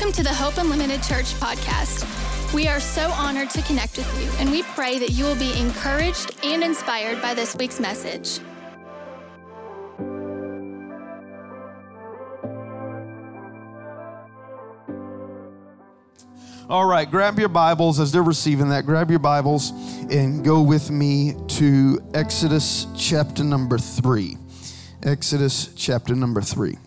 Welcome to the Hope Unlimited Church podcast. We are so honored to connect with you, and we pray that you will be encouraged and inspired by this week's message. All right, grab your Bibles as they're receiving that. Grab your Bibles and go with me to Exodus chapter number three. Exodus chapter number three.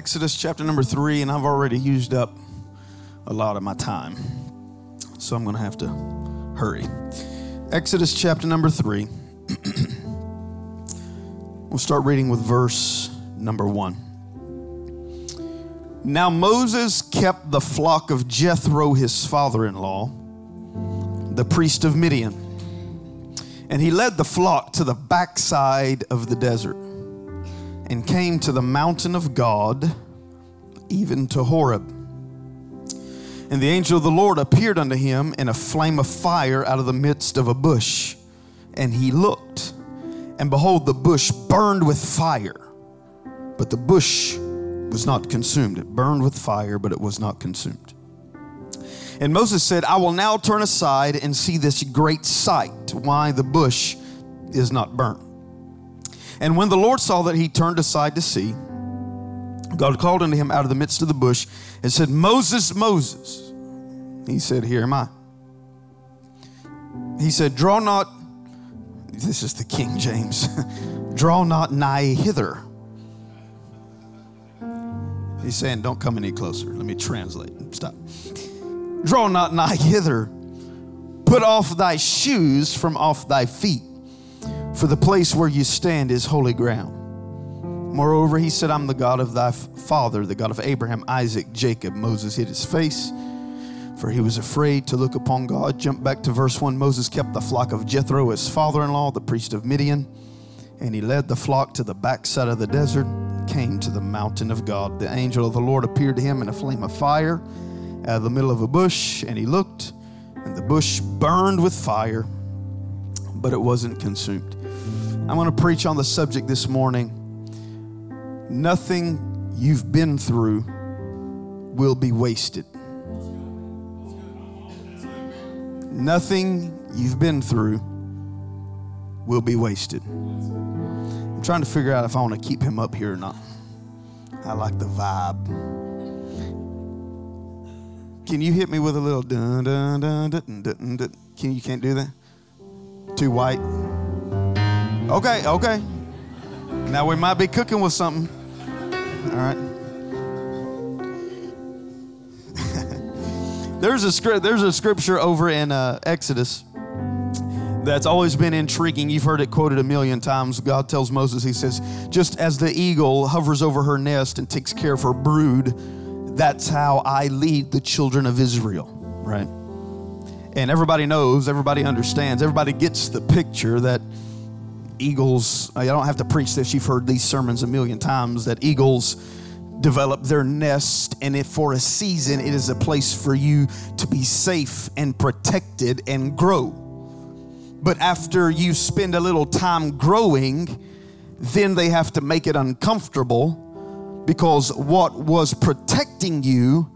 Exodus chapter number three, and I've already used up a lot of my time, so I'm going to have to hurry. Exodus chapter number three. We'll start reading with verse number one. Now Moses kept the flock of Jethro, his father in law, the priest of Midian, and he led the flock to the backside of the desert and came to the mountain of God, even to Horeb. And the angel of the Lord appeared unto him in a flame of fire out of the midst of a bush, and he looked and behold, the bush burned with fire, but the bush was not consumed. It burned with fire, but it was not consumed. And Moses said, I will now turn aside and see this great sight, why the bush is not burnt. And when the Lord saw that he turned aside to see, God called unto him out of the midst of the bush and said, Moses, Moses. He said, Here am I. He said, Draw not this is the King James. Draw not nigh hither. He's saying, Don't come any closer. Let me translate. Stop. Draw not nigh hither. Put off thy shoes from off thy feet, for the place where you stand is holy ground. Moreover, he said, I'm the God of thy father, the God of Abraham, Isaac, Jacob. Moses hid his face for he was afraid to look upon God. Jump back to verse 1. Moses kept the flock of Jethro, his father in law, the priest of Midian, and he led the flock to the backside of the desert, came to the mountain of God. The angel of the Lord appeared to him in a flame of fire out of the middle of a bush, and he looked, and the bush burned with fire, but it wasn't consumed. I'm going to preach on the subject this morning. Nothing you've been through will be wasted. Nothing you've been through will be wasted. I'm trying to figure out if I want to keep him up here or not. I like the vibe. Can you hit me with a little dun dun dun dun dun dun? Can you can't do that? Too white. Okay, okay. Now we might be cooking with something. All right. There's a script. There's a scripture over in uh, Exodus that's always been intriguing. You've heard it quoted a million times. God tells Moses, He says, "Just as the eagle hovers over her nest and takes care of her brood, that's how I lead the children of Israel." Right? And everybody knows, everybody understands, everybody gets the picture that eagles. I don't have to preach this. You've heard these sermons a million times. That eagles develop their nest, and for a season it is a place for you to be safe and protected and grow. But after you spend a little time growing, then they have to make it uncomfortable because what was protecting you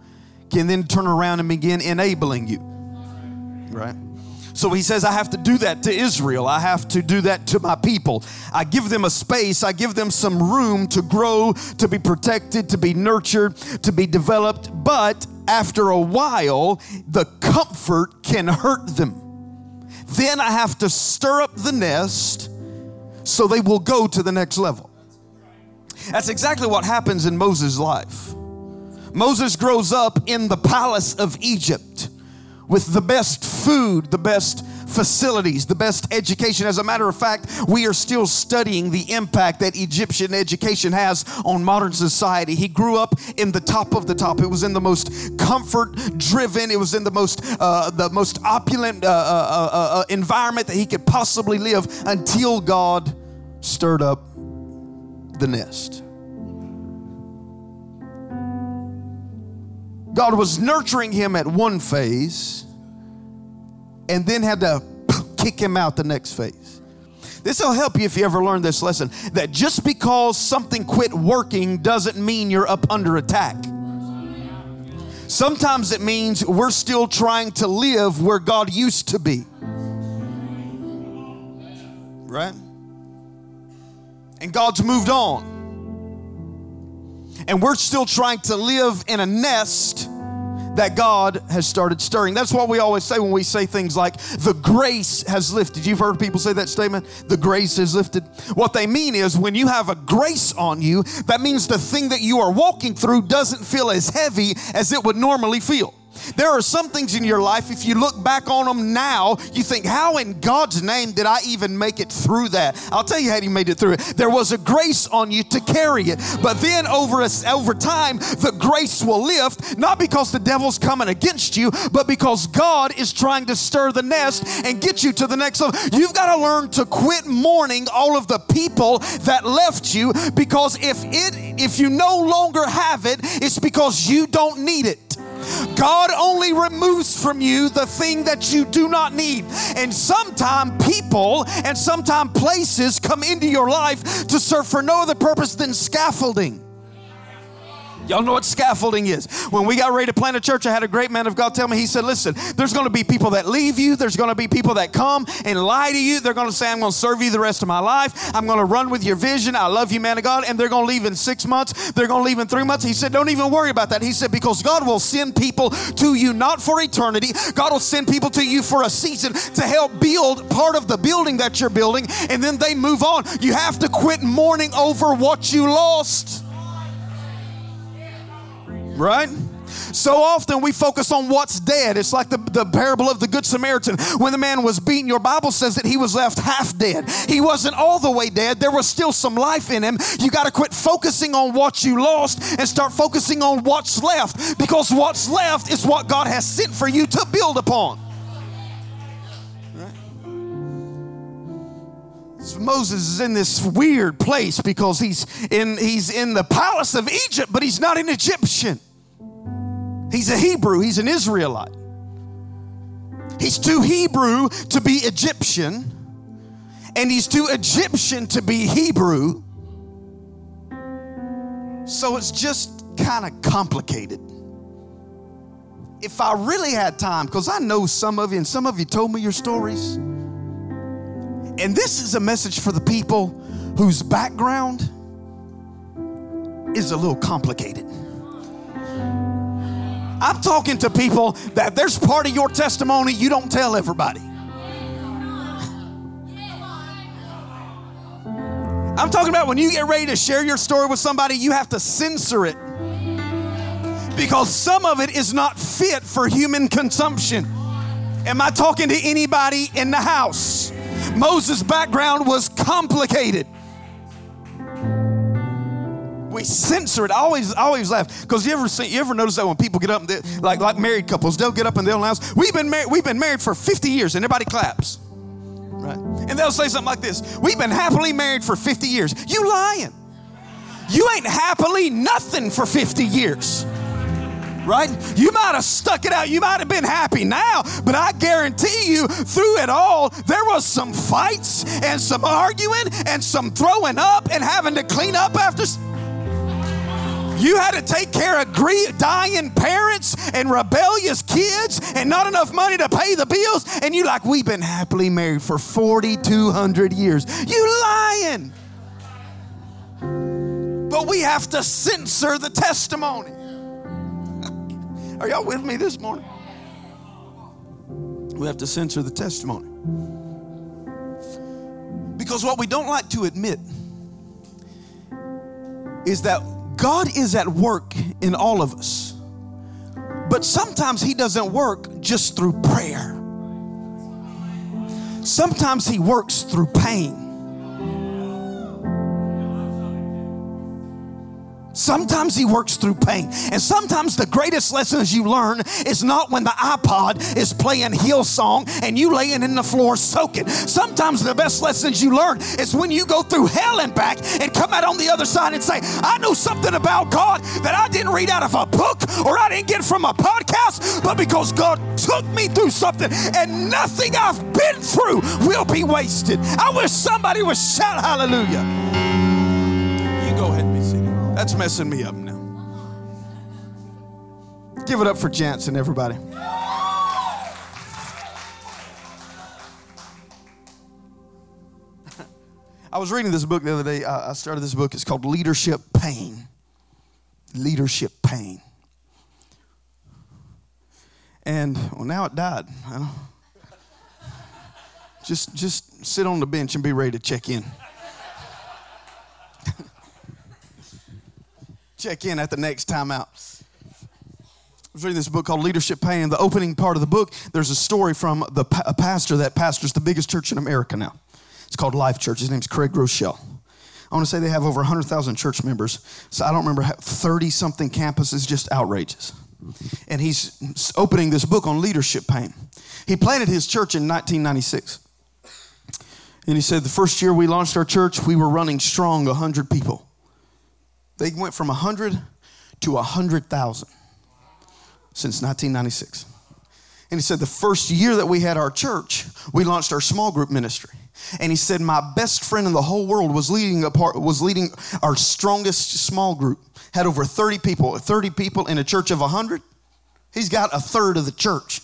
can then turn around and begin enabling you. Right? So he says, I have to do that to Israel. I have to do that to my people. I give them a space, I give them some room to grow, to be protected, to be nurtured, to be developed. But after a while, the comfort can hurt them. Then I have to stir up the nest so they will go to the next level. That's exactly what happens in Moses' life. Moses grows up in the palace of Egypt with the best food, the best facilities, the best education. As a matter of fact, we are still studying the impact that Egyptian education has on modern society. He grew up in the top of the top. It was in the most comfort-driven. It was in the most uh, the most opulent uh, uh, uh, uh environment that he could possibly live until God stirred up the nest. God was nurturing him at one phase and then had to kick him out the next phase. This will help you if you ever learn this lesson that just because something quit working doesn't mean you're up under attack. Sometimes it means we're still trying to live where God used to be. Right? And God's moved on. And we're still trying to live in a nest that God has started stirring. That's what we always say when we say things like, the grace has lifted. You've heard people say that statement, the grace has lifted. What they mean is when you have a grace on you, that means the thing that you are walking through doesn't feel as heavy as it would normally feel. There are some things in your life, if you look back on them now, you think, how in God's name did I even make it through that? I'll tell you how you made it through it. There was a grace on you to carry it. But then over, a, over time, the grace will lift, not because the devil's coming against you, but because God is trying to stir the nest and get you to the next level. You've got to learn to quit mourning all of the people that left you because if it if you no longer have it, it's because you don't need it. God only removes from you the thing that you do not need. And sometimes people and sometimes places come into your life to serve for no other purpose than scaffolding. Y'all know what scaffolding is. When we got ready to plant a church, I had a great man of God tell me, he said, Listen, there's going to be people that leave you. There's going to be people that come and lie to you. They're going to say, I'm going to serve you the rest of my life. I'm going to run with your vision. I love you, man of God. And they're going to leave in six months. They're going to leave in three months. He said, Don't even worry about that. He said, Because God will send people to you not for eternity, God will send people to you for a season to help build part of the building that you're building. And then they move on. You have to quit mourning over what you lost. Right? So often we focus on what's dead. It's like the, the parable of the Good Samaritan. When the man was beaten, your Bible says that he was left half dead. He wasn't all the way dead, there was still some life in him. You got to quit focusing on what you lost and start focusing on what's left because what's left is what God has sent for you to build upon. Moses is in this weird place because he's in, he's in the palace of Egypt, but he's not an Egyptian. He's a Hebrew, he's an Israelite. He's too Hebrew to be Egyptian, and he's too Egyptian to be Hebrew. So it's just kind of complicated. If I really had time, because I know some of you, and some of you told me your stories and this is a message for the people whose background is a little complicated. I'm talking to people that there's part of your testimony you don't tell everybody. I'm talking about when you get ready to share your story with somebody, you have to censor it because some of it is not fit for human consumption. Am I talking to anybody in the house? Moses' background was complicated. We censor it. I always, always laugh because you ever see, you ever notice that when people get up, they, like like married couples, they'll get up and they'll announce, "We've been married, we've been married for 50 years," and everybody claps, right? And they'll say something like this: "We've been happily married for 50 years." You lying? You ain't happily nothing for 50 years right? You might have stuck it out. You might have been happy now, but I guarantee you, through it all, there was some fights and some arguing and some throwing up and having to clean up after. You had to take care of dying parents and rebellious kids and not enough money to pay the bills. And you like, we've been happily married for 4,200 years. You lying. But we have to censor the testimony. Are y'all with me this morning? We have to censor the testimony. Because what we don't like to admit is that God is at work in all of us. But sometimes He doesn't work just through prayer, sometimes He works through pain. Sometimes He works through pain. And sometimes the greatest lessons you learn is not when the iPod is playing Hillsong and you laying in the floor soaking. Sometimes the best lessons you learn is when you go through hell and back and come out on the other side and say, I know something about God that I didn't read out of a book or I didn't get from a podcast, but because God took me through something and nothing I've been through will be wasted. I wish somebody would shout hallelujah. That's messing me up now. Give it up for Jansen, everybody. I was reading this book the other day. I started this book. It's called Leadership Pain. Leadership Pain. And well, now it died. Just, just sit on the bench and be ready to check in. Check in at the next time out. I was reading this book called Leadership Pain. The opening part of the book, there's a story from the a pastor that pastors the biggest church in America now. It's called Life Church. His name's Craig Groeschel. I want to say they have over 100,000 church members. So I don't remember 30 something campuses, just outrageous. And he's opening this book on leadership pain. He planted his church in 1996. And he said, the first year we launched our church, we were running strong 100 people. They went from 100 to 100,000 since 1996. And he said, the first year that we had our church, we launched our small group ministry. And he said, my best friend in the whole world was leading a part, was leading our strongest small group. Had over 30 people, 30 people in a church of 100. He's got a third of the church.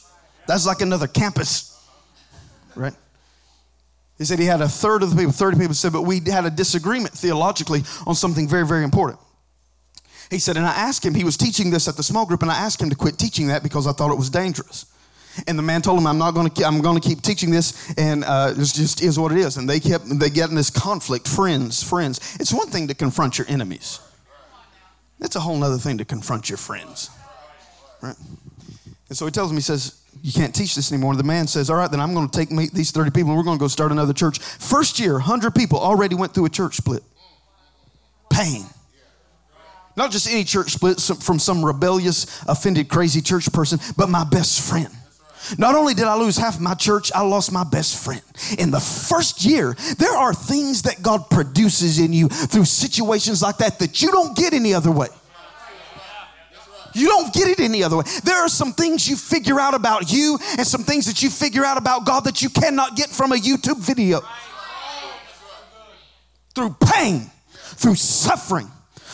That's like another campus, right? He said he had a third of the people, 30 people said, but we had a disagreement theologically on something very, very important. He said, and I asked him, he was teaching this at the small group, and I asked him to quit teaching that because I thought it was dangerous. And the man told him, I'm not going to, I'm going to keep teaching this, and uh, this just is what it is. And they kept, they get in this conflict, friends, friends. It's one thing to confront your enemies. It's a whole other thing to confront your friends, right? And so he tells him, he says, you can't teach this anymore. The man says, all right, then I'm going to take me, these 30 people and we're going to go start another church. First year, 100 people already went through a church split. Pain. Not just any church split from some rebellious, offended, crazy church person, but my best friend. Not only did I lose half my church, I lost my best friend. In the first year, there are things that God produces in you through situations like that that you don't get any other way. You don't get it any other way. There are some things you figure out about you and some things that you figure out about God that you cannot get from a YouTube video. Through pain, through suffering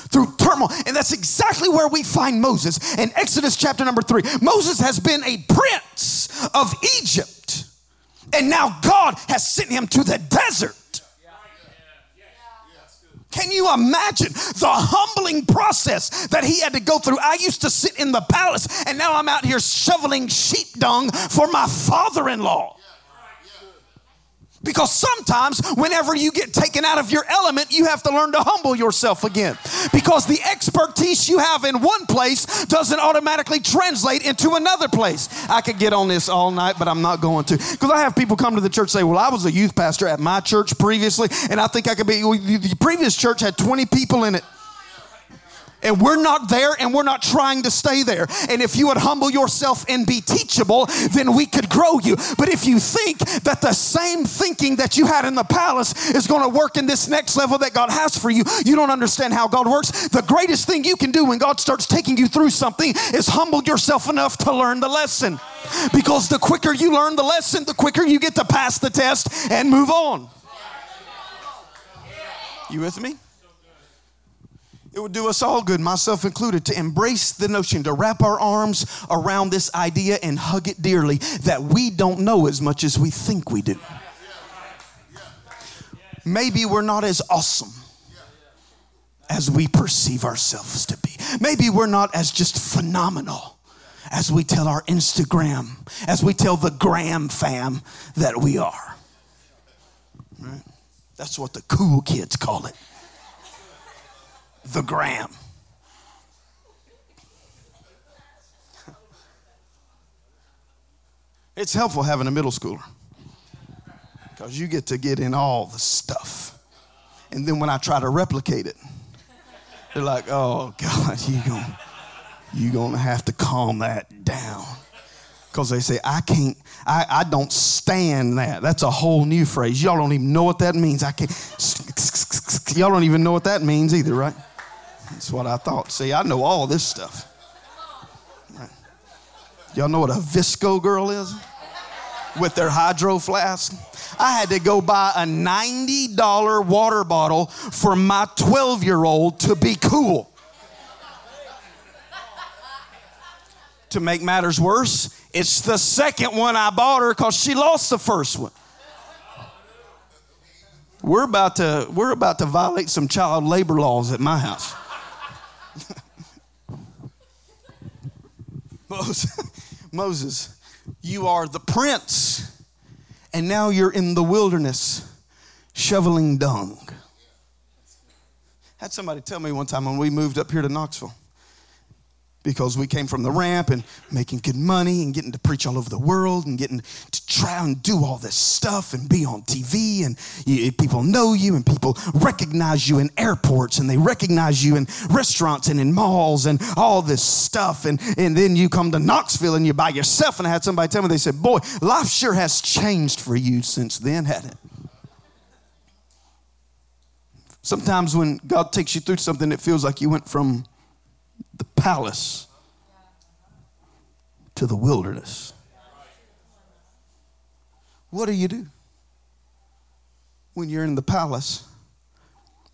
through turmoil. And that's exactly where we find Moses in Exodus chapter number three. Moses has been a prince of Egypt, and now God has sent him to the desert. Can you imagine the humbling process that he had to go through? I used to sit in the palace, and now I'm out here shoveling sheep dung for my father in law. Because sometimes, whenever you get taken out of your element, you have to learn to humble yourself again. Because the expertise you have in one place doesn't automatically translate into another place. I could get on this all night, but I'm not going to. Because I have people come to the church say, Well, I was a youth pastor at my church previously, and I think I could be. The previous church had 20 people in it and we're not there and we're not trying to stay there. And if you would humble yourself and be teachable, then we could grow you. But if you think that the same thinking that you had in the palace is going to work in this next level that God has for you, you don't understand how God works. The greatest thing you can do when God starts taking you through something is humble yourself enough to learn the lesson. Because the quicker you learn the lesson, the quicker you get to pass the test and move on. You with me? It would do us all good, myself included, to embrace the notion, to wrap our arms around this idea and hug it dearly that we don't know as much as we think we do. Maybe we're not as awesome as we perceive ourselves to be. Maybe we're not as just phenomenal as we tell our Instagram, as we tell the gram fam that we are. Right? That's what the cool kids call it the gram. It's helpful having a middle schooler because you get to get in all the stuff. And then when I try to replicate it, They're like, oh God, you gonna you gonna have to calm that down. Because they say, I can't, I, I don't stand that. That's a whole new phrase. Y'all don't even know what that means. I can't y'all don't even know what that means either, right? That's what I thought. See, I know all this stuff. Y'all know what a VSCO girl is? With their hydro flask. I had to go buy a $90 water bottle for my 12 year old to be cool. to make matters worse, it's the second one I bought her because she lost the first one. We're about to we're about to violate some child labor laws at my house. Moses, Moses, you are the prince, and now you're in the wilderness shoveling dung. Had somebody tell me one time when we moved up here to Knoxville because we came from the ramp and making good money and getting to preach all over the world and getting to try and do all this stuff and be on TV and you, people know you and people recognize you in airports and they recognize you in restaurants and in malls and all this stuff. And, and then you come to Knoxville and you're by yourself. And I had somebody tell me they said boy life sure has changed for you since then hadn't it? Sometimes when God takes you through something it feels like you went from the palace to the wilderness. What do you do when you're in the palace?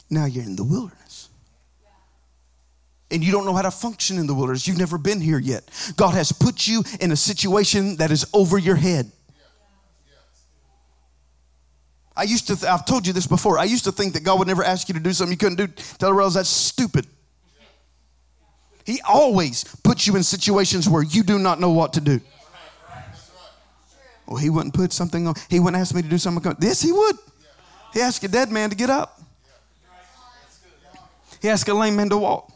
Now you're in the wilderness. And you don't know how to function in the wilderness. You've never been here yet. God has put you in a situation that is over your head. I used to, th- I've told you this before. I used to think that God would never ask you to do something you couldn't do. Tell the else that's stupid. He always puts you in situations where you do not know what to do. Well, he wouldn't put something on, he wouldn't ask me to do something. This he would. He asked a dead man to get up. He asked a lame man to walk.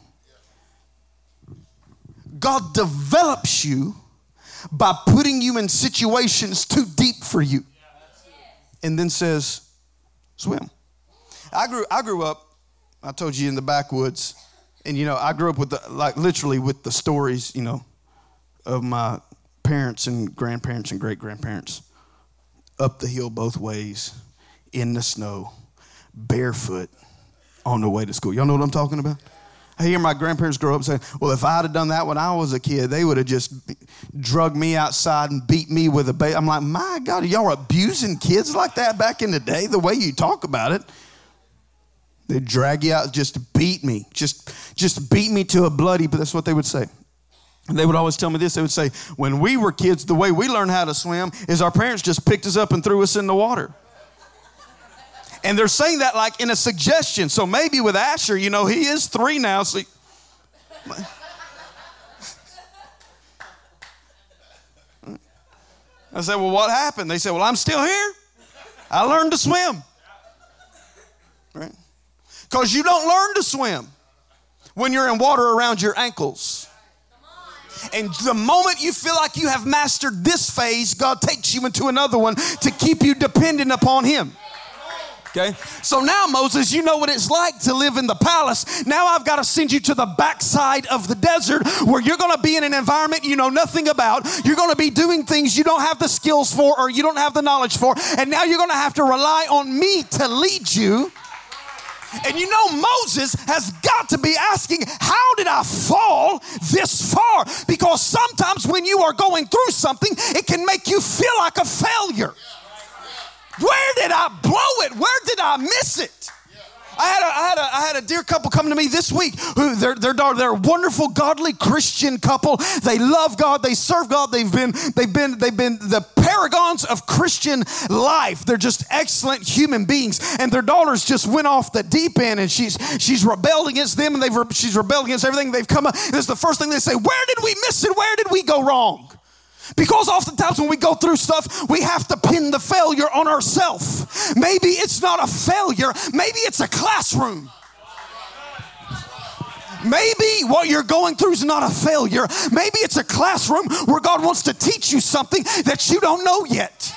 God develops you by putting you in situations too deep for you. And then says, swim. I grew, I grew up, I told you in the backwoods and you know, I grew up with the, like literally with the stories, you know, of my parents and grandparents and great grandparents up the hill both ways in the snow, barefoot on the way to school. Y'all know what I'm talking about? I hear my grandparents grow up saying, Well, if I'd have done that when I was a kid, they would have just drugged me outside and beat me with a bait. I'm like, My God, y'all were abusing kids like that back in the day, the way you talk about it. They'd drag you out, just beat me, just, just beat me to a bloody, but that's what they would say. And they would always tell me this. They would say, when we were kids, the way we learned how to swim is our parents just picked us up and threw us in the water. And they're saying that like in a suggestion. So maybe with Asher, you know, he is three now. So I said, Well, what happened? They said, Well, I'm still here. I learned to swim. Because you don't learn to swim when you're in water around your ankles. And the moment you feel like you have mastered this phase, God takes you into another one to keep you dependent upon Him. Okay? So now, Moses, you know what it's like to live in the palace. Now I've got to send you to the backside of the desert where you're going to be in an environment you know nothing about. You're going to be doing things you don't have the skills for or you don't have the knowledge for. And now you're going to have to rely on me to lead you and you know, Moses has got to be asking, How did I fall this far? Because sometimes when you are going through something, it can make you feel like a failure. Where did I blow it? Where did I miss it? I had a, I had a, I had a dear couple come to me this week who they're, they're, they're a wonderful, godly Christian couple. They love God. They serve God. They've been, they've been, they've been the paragons of Christian life. They're just excellent human beings. And their daughters just went off the deep end and she's, she's rebelled against them and they've, she's rebelled against everything. They've come up. This is the first thing they say. Where did we miss it? Where did we go wrong? Because oftentimes when we go through stuff, we have to pin the failure on ourselves. Maybe it's not a failure, maybe it's a classroom. Maybe what you're going through is not a failure. Maybe it's a classroom where God wants to teach you something that you don't know yet.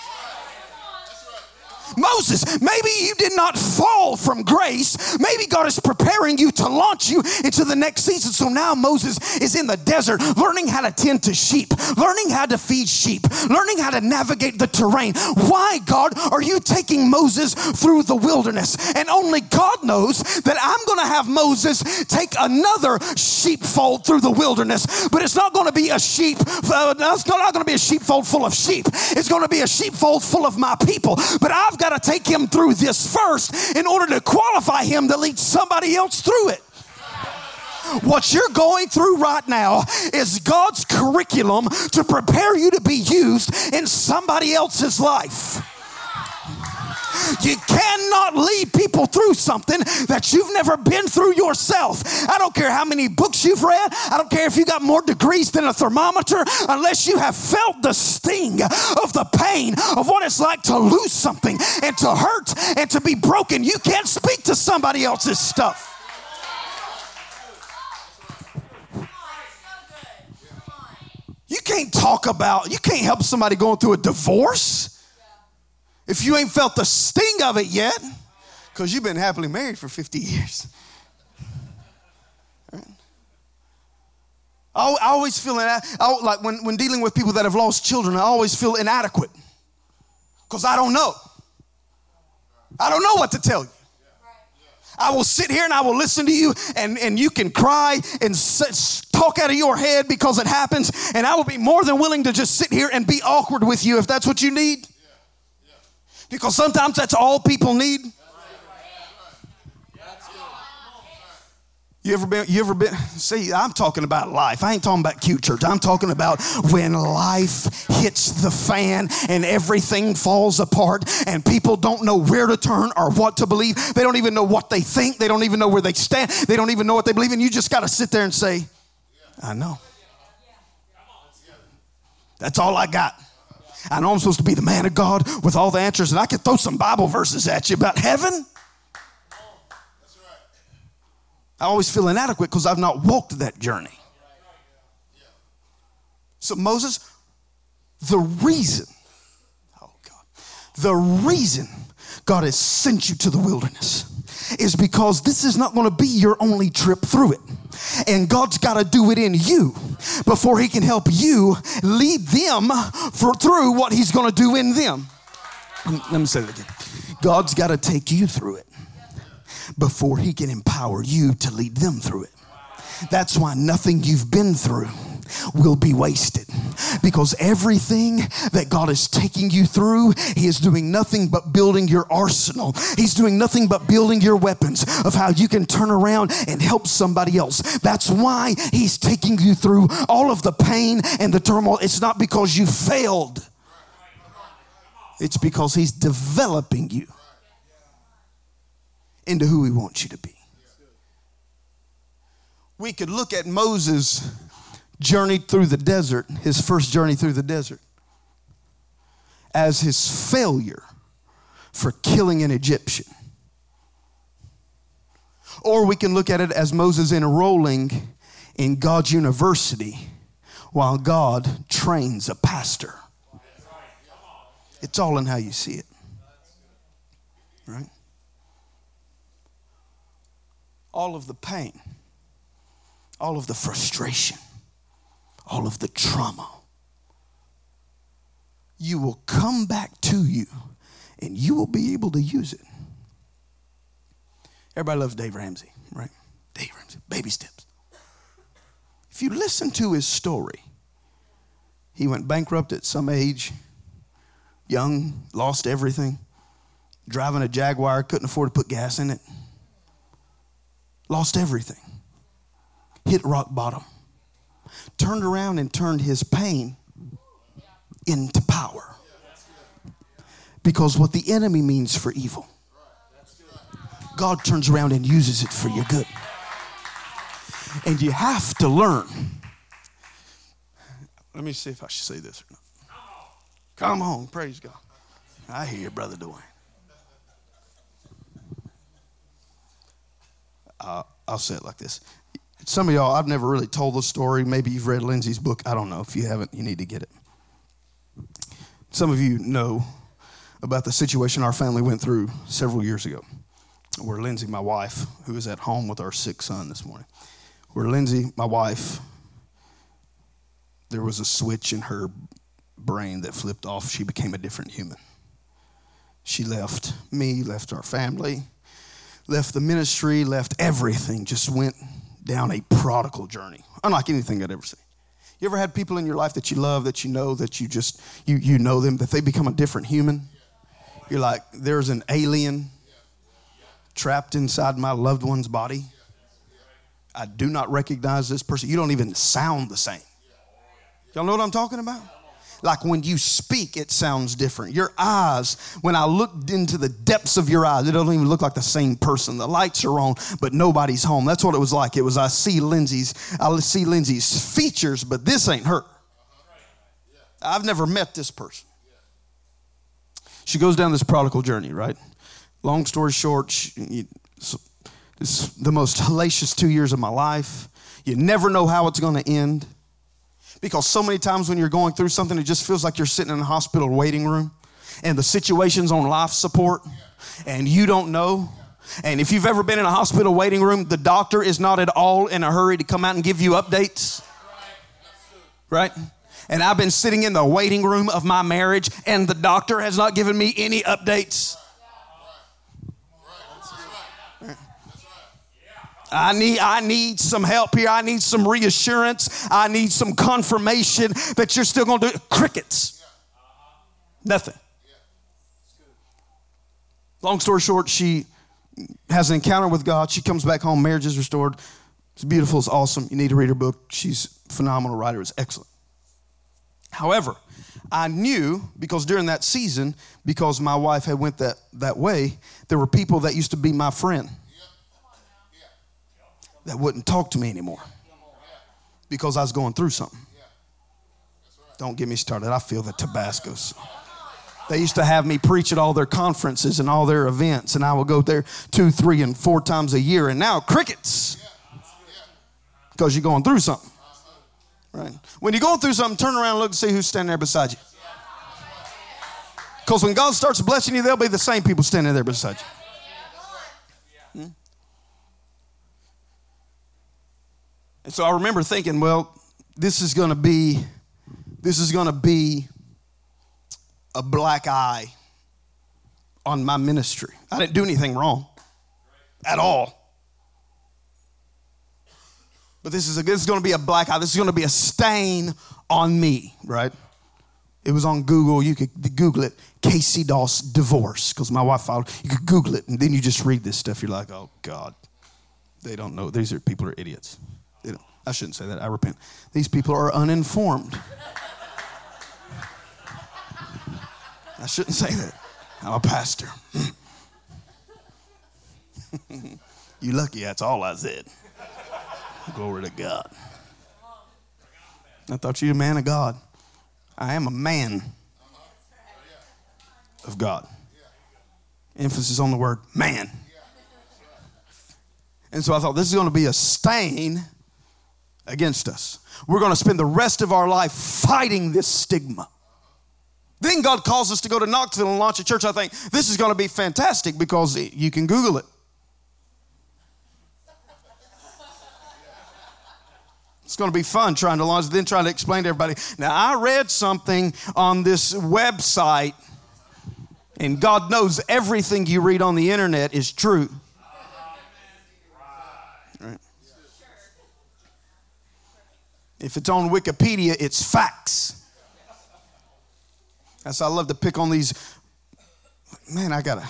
Moses, maybe you did not fall from grace. Maybe God is preparing you to launch you into the next season. So now Moses is in the desert learning how to tend to sheep, learning how to feed sheep, learning how to navigate the terrain. Why, God, are you taking Moses through the wilderness? And only God knows that I'm going to have Moses take another sheepfold through the wilderness, but it's not going to be a sheep, uh, it's not going to be a sheepfold full of sheep. It's going to be a sheepfold full of my people. But I've got to take him through this first in order to qualify him to lead somebody else through it. What you're going through right now is God's curriculum to prepare you to be used in somebody else's life. You cannot lead people through something that you've never been through yourself. I don't care how many books you've read, I don't care if you got more degrees than a thermometer, unless you have felt the sting of the pain of what it's like to lose something and to hurt and to be broken. You can't speak to somebody else's stuff. You can't talk about, you can't help somebody going through a divorce if you ain't felt the sting of it yet, because you've been happily married for 50 years. I always feel like when, when dealing with people that have lost children, I always feel inadequate because I don't know. I don't know what to tell you. I will sit here and I will listen to you, and, and you can cry and talk out of your head because it happens. And I will be more than willing to just sit here and be awkward with you if that's what you need. Because sometimes that's all people need. You ever been, you ever been, see, I'm talking about life. I ain't talking about cute church. I'm talking about when life hits the fan and everything falls apart and people don't know where to turn or what to believe. They don't even know what they think. They don't even know where they stand. They don't even know what they believe. And you just got to sit there and say, I know. That's all I got. I know I'm supposed to be the man of God with all the answers, and I can throw some Bible verses at you about heaven. I always feel inadequate because I've not walked that journey. So, Moses, the reason, oh God, the reason God has sent you to the wilderness is because this is not going to be your only trip through it. And God's got to do it in you before He can help you lead them for, through what He's going to do in them. Let me say that again. God's got to take you through it before He can empower you to lead them through it. That's why nothing you've been through will be wasted. Because everything that God is taking you through, He is doing nothing but building your arsenal. He's doing nothing but building your weapons of how you can turn around and help somebody else. That's why He's taking you through all of the pain and the turmoil. It's not because you failed, it's because He's developing you into who He wants you to be. We could look at Moses' journeyed through the desert, his first journey through the desert, as his failure for killing an Egyptian. Or we can look at it as Moses enrolling in God's university while God trains a pastor. It's all in how you see it. Right? All of the pain, all of the frustration, all of the trauma, you will come back to you and you will be able to use it. Everybody loves Dave Ramsey, right? Dave Ramsey, baby steps. If you listen to his story, he went bankrupt at some age, young, lost everything, driving a Jaguar, couldn't afford to put gas in it, lost everything, hit rock bottom turned around and turned his pain into power. Because what the enemy means for evil, God turns around and uses it for your good. And you have to learn. Let me see if I should say this or not. Come on, praise God. I hear you, Brother Dwayne. Uh, I'll say it like this some of y'all, I've never really told the story. Maybe you've read Lindsay's book. I don't know. If you haven't, you need to get it. Some of you know about the situation our family went through several years ago. Where Lindsay, my wife, who is at home with our sick son this morning, where Lindsay, my wife, there was a switch in her brain that flipped off. She became a different human. She left me, left our family, left the ministry, left everything, just went down a prodigal journey, unlike anything I'd ever seen. You ever had people in your life that you love, that you know, that you just, you, you know them, that they become a different human? You're like, there's an alien trapped inside my loved one's body. I do not recognize this person. You don't even sound the same. Y'all know what I'm talking about? Like when you speak, it sounds different. Your eyes, when I looked into the depths of your eyes, it doesn't even look like the same person. The lights are on, but nobody's home. That's what it was like. It was I see Lindsay's, I see Lindsay's features, but this ain't her. I've never met this person. She goes down this prodigal journey, right? Long story short, it's the most hellacious two years of my life. You never know how it's going to end. Because so many times when you're going through something, it just feels like you're sitting in a hospital waiting room and the situation's on life support and you don't know. And if you've ever been in a hospital waiting room, the doctor is not at all in a hurry to come out and give you updates. Right? And I've been sitting in the waiting room of my marriage, and the doctor has not given me any updates. I need, I need some help here. I need some reassurance. I need some confirmation that you're still going to do it. Crickets. Nothing. Long story short, she has an encounter with God. She comes back home. Marriage is restored. It's beautiful. It's awesome. You need to read her book. She's a phenomenal writer. It's excellent. However, I knew because during that season, because my wife had went that, that way, there were people that used to be my friend that wouldn't talk to me anymore because I was going through something. Don't get me started. I feel the Tabascos. They used to have me preach at all their conferences and all their events, and I would go there two, three, and four times a year. And now crickets because you're going through something. Right? When you're going through something, turn around and look and see who's standing there beside you. Because when God starts blessing you, they'll be the same people standing there beside you. And so I remember thinking, well, this is going to be this is going to be a black eye on my ministry. I didn't do anything wrong at all. But this is, a, this is going to be a black eye. This is going to be a stain on me, right? It was on Google. You could Google it. Casey Doss divorce because my wife filed. You could Google it and then you just read this stuff. You're like, oh God, they don't know. These are people are idiots. They don't. I shouldn't say that. I repent. These people are uninformed. I shouldn't say that. I'm a pastor. you lucky. That's all I said. Glory to God. I thought you were a man of God. I am a man of God. Emphasis on the word man. And so I thought this is going to be a stain against us. We're going to spend the rest of our life fighting this stigma. Then God calls us to go to Knoxville and launch a church. I think this is going to be fantastic because you can Google it. It's going to be fun trying to launch, then trying to explain to everybody. Now, I read something on this website, and God knows everything you read on the internet is true. If it's on Wikipedia, it's facts. That's I love to pick on these. Man, I gotta.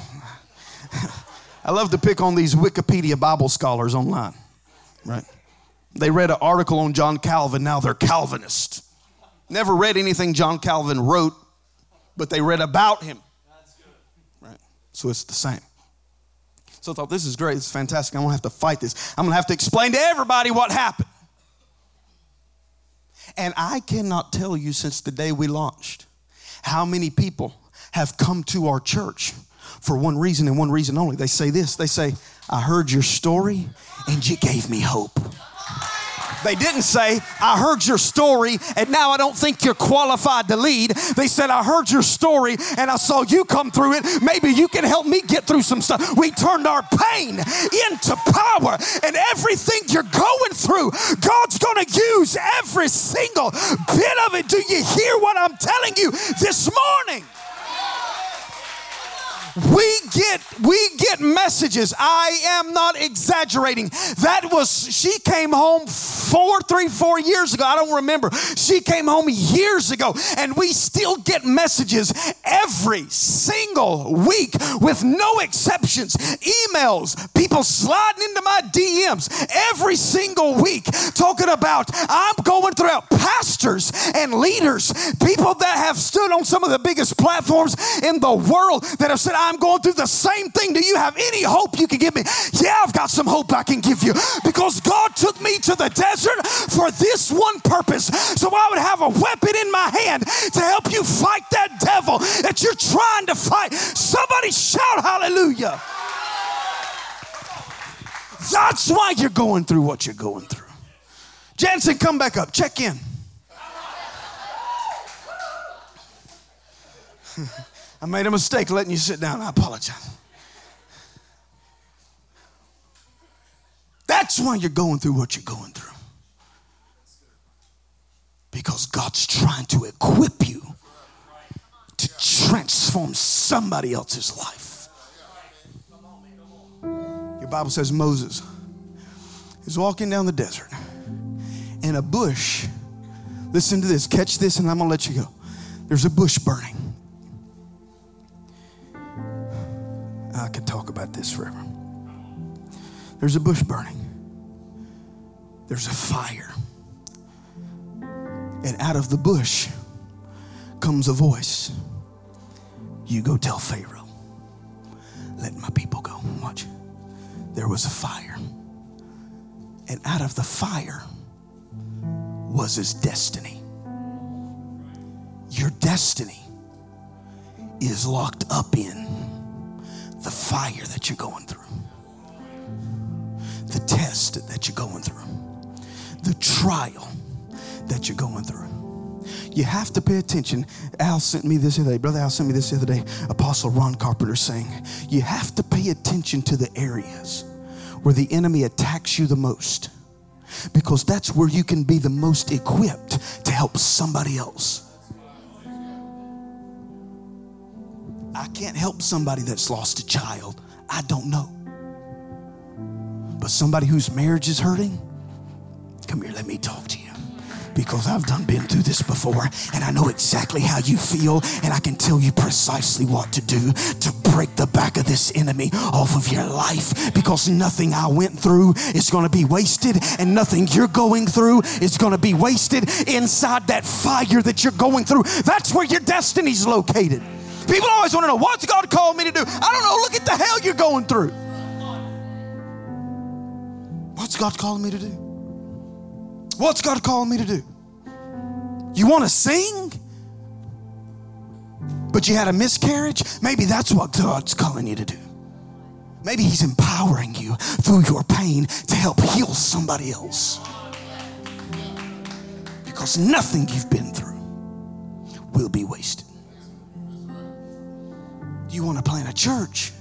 I love to pick on these Wikipedia Bible scholars online, right? They read an article on John Calvin, now they're Calvinist. Never read anything John Calvin wrote, but they read about him. Right? So it's the same. So I thought, this is great. Is fantastic. I'm to have to fight this. I'm to have to explain to everybody what happened. And I cannot tell you since the day we launched how many people have come to our church for one reason and one reason only. They say this they say, I heard your story and you gave me hope. They didn't say, I heard your story and now I don't think you're qualified to lead. They said, I heard your story and I saw you come through it. Maybe you can help me get through some stuff. We turned our pain into power and everything you're going through, God's going to use every single bit of it. Do you hear what I'm telling you this morning? We get we get messages. I am not exaggerating. That was she came home four three four years ago. I don't remember. She came home years ago and we still get messages every single week with no exceptions. Emails people sliding into my dms every single week talking about i'm going throughout pastors and leaders people that have stood on some of the biggest platforms in the world that have said I'm going through the same thing. Do you have any hope you can give me? Yeah, I've got some hope I can give you because God took me to the desert for this one purpose so I would have a weapon in my hand to help you fight that devil that you're trying to fight. Somebody shout hallelujah. That's why you're going through what you're going through. Jansen, come back up. Check in. I made a mistake letting you sit down. I apologize. That's why you're going through what you're going through. Because God's trying to equip you to transform somebody else's life. Your Bible says Moses is walking down the desert and a bush. Listen to this, catch this, and I'm gonna let you go. There's a bush burning. About this forever. There's a bush burning, there's a fire. And out of the bush comes a voice You go tell Pharaoh, let my people go. Watch. There was a fire. And out of the fire was his destiny. Your destiny is locked up in the fire that you're going through, the test that you're going through, the trial that you're going through. You have to pay attention. Al sent me this the other day. Brother Al sent me this the other day. Apostle Ron Carpenter saying, You have to pay attention to the areas where the enemy attacks you the most because that's where you can be the most equipped to help somebody else. I can't help somebody that's lost a child. I don't know. But somebody whose marriage is hurting, come here, let me talk to you. Because I've done been through this before and I know exactly how you feel, and I can tell you precisely what to do to break the back of this enemy off of your life. Because nothing I went through is going to be wasted, and nothing you're going through is going to be wasted inside that fire that you're going through. That's where your destiny's located. People always want to know, what's God called me to do? I don't know. Look at the hell you're going through. What's God calling me to do? What's God calling me to do? You want to sing? But you had a miscarriage? Maybe that's what God's calling you to do. Maybe He's empowering you through your pain to help heal somebody else. Because nothing you've been through will be wasted. You want to plant a church,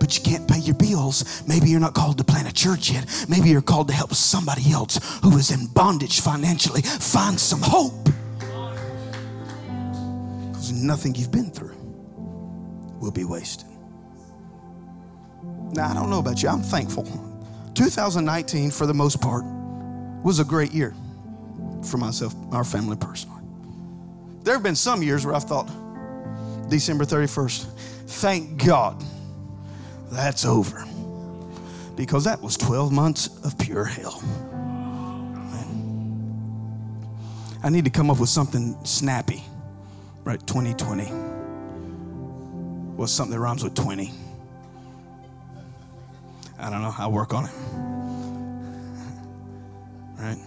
but you can't pay your bills. Maybe you're not called to plant a church yet. Maybe you're called to help somebody else who is in bondage financially find some hope. Because nothing you've been through will be wasted. Now, I don't know about you, I'm thankful. 2019, for the most part, was a great year for myself, our family personally. There have been some years where I've thought, December 31st, Thank God that's over. Because that was 12 months of pure hell. I need to come up with something snappy, right? 2020. What's something that rhymes with 20? I don't know. I'll work on it. Right?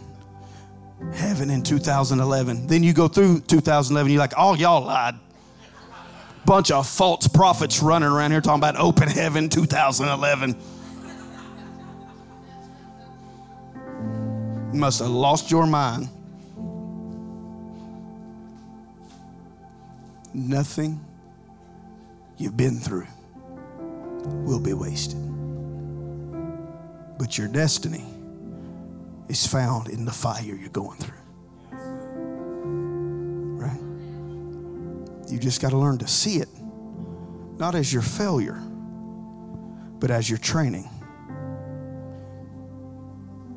Heaven in 2011. Then you go through 2011, you're like, oh, y'all lied bunch of false prophets running around here talking about open heaven 2011. You must have lost your mind. Nothing you've been through will be wasted. But your destiny is found in the fire you're going through. You just got to learn to see it, not as your failure, but as your training.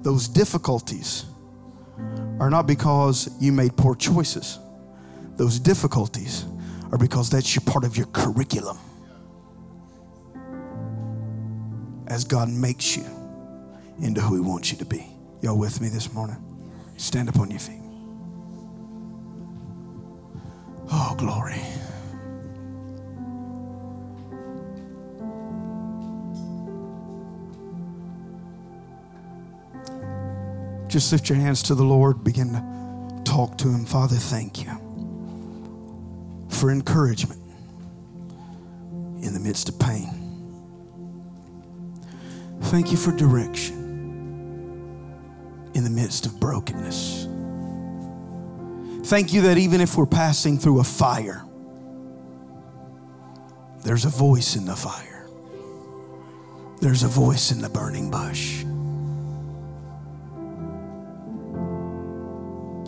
Those difficulties are not because you made poor choices. Those difficulties are because that's your part of your curriculum. As God makes you into who He wants you to be. Y'all with me this morning? Stand up on your feet. Glory. Just lift your hands to the Lord. Begin to talk to Him. Father, thank you for encouragement in the midst of pain. Thank you for direction in the midst of brokenness. Thank you that even if we're passing through a fire, there's a voice in the fire, there's a voice in the burning bush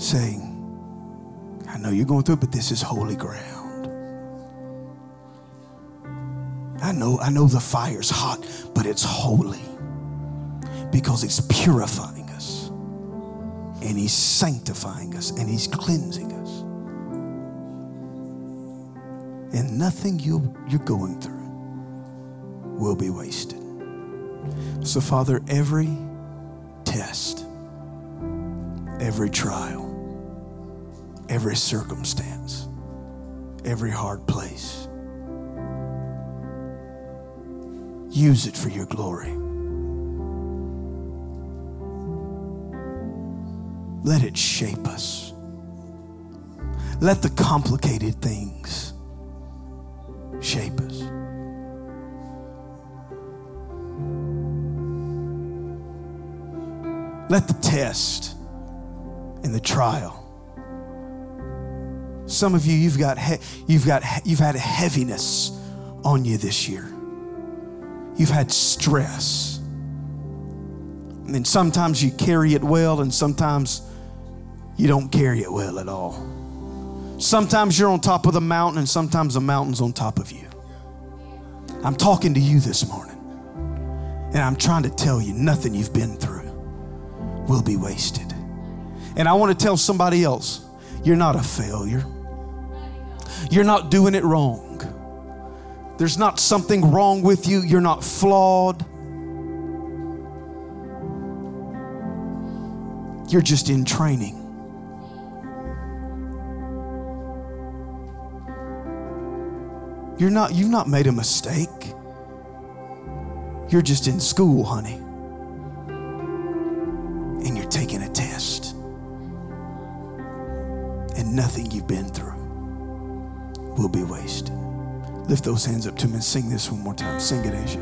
saying, I know you're going through it, but this is holy ground. I know, I know the fire's hot, but it's holy because it's purifying and He's sanctifying us and He's cleansing us. And nothing you, you're going through will be wasted. So, Father, every test, every trial, every circumstance, every hard place, use it for your glory. Let it shape us. Let the complicated things shape us. Let the test and the trial. Some of you, you've got, he- you've got, you've had heaviness on you this year. You've had stress. And then sometimes you carry it well, and sometimes you don't carry it well at all. Sometimes you're on top of the mountain, and sometimes the mountain's on top of you. I'm talking to you this morning, and I'm trying to tell you nothing you've been through will be wasted. And I want to tell somebody else you're not a failure, you're not doing it wrong. There's not something wrong with you, you're not flawed. You're just in training. You're not, you've not made a mistake. You're just in school, honey. And you're taking a test. And nothing you've been through will be wasted. Lift those hands up to me and sing this one more time. Sing it, Asia.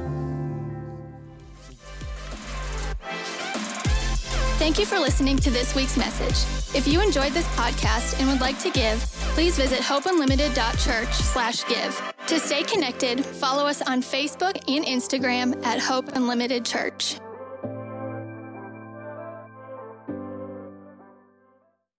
Thank you for listening to this week's message. If you enjoyed this podcast and would like to give, please visit hopeunlimited.church slash give. To stay connected, follow us on Facebook and Instagram at Hope Unlimited Church.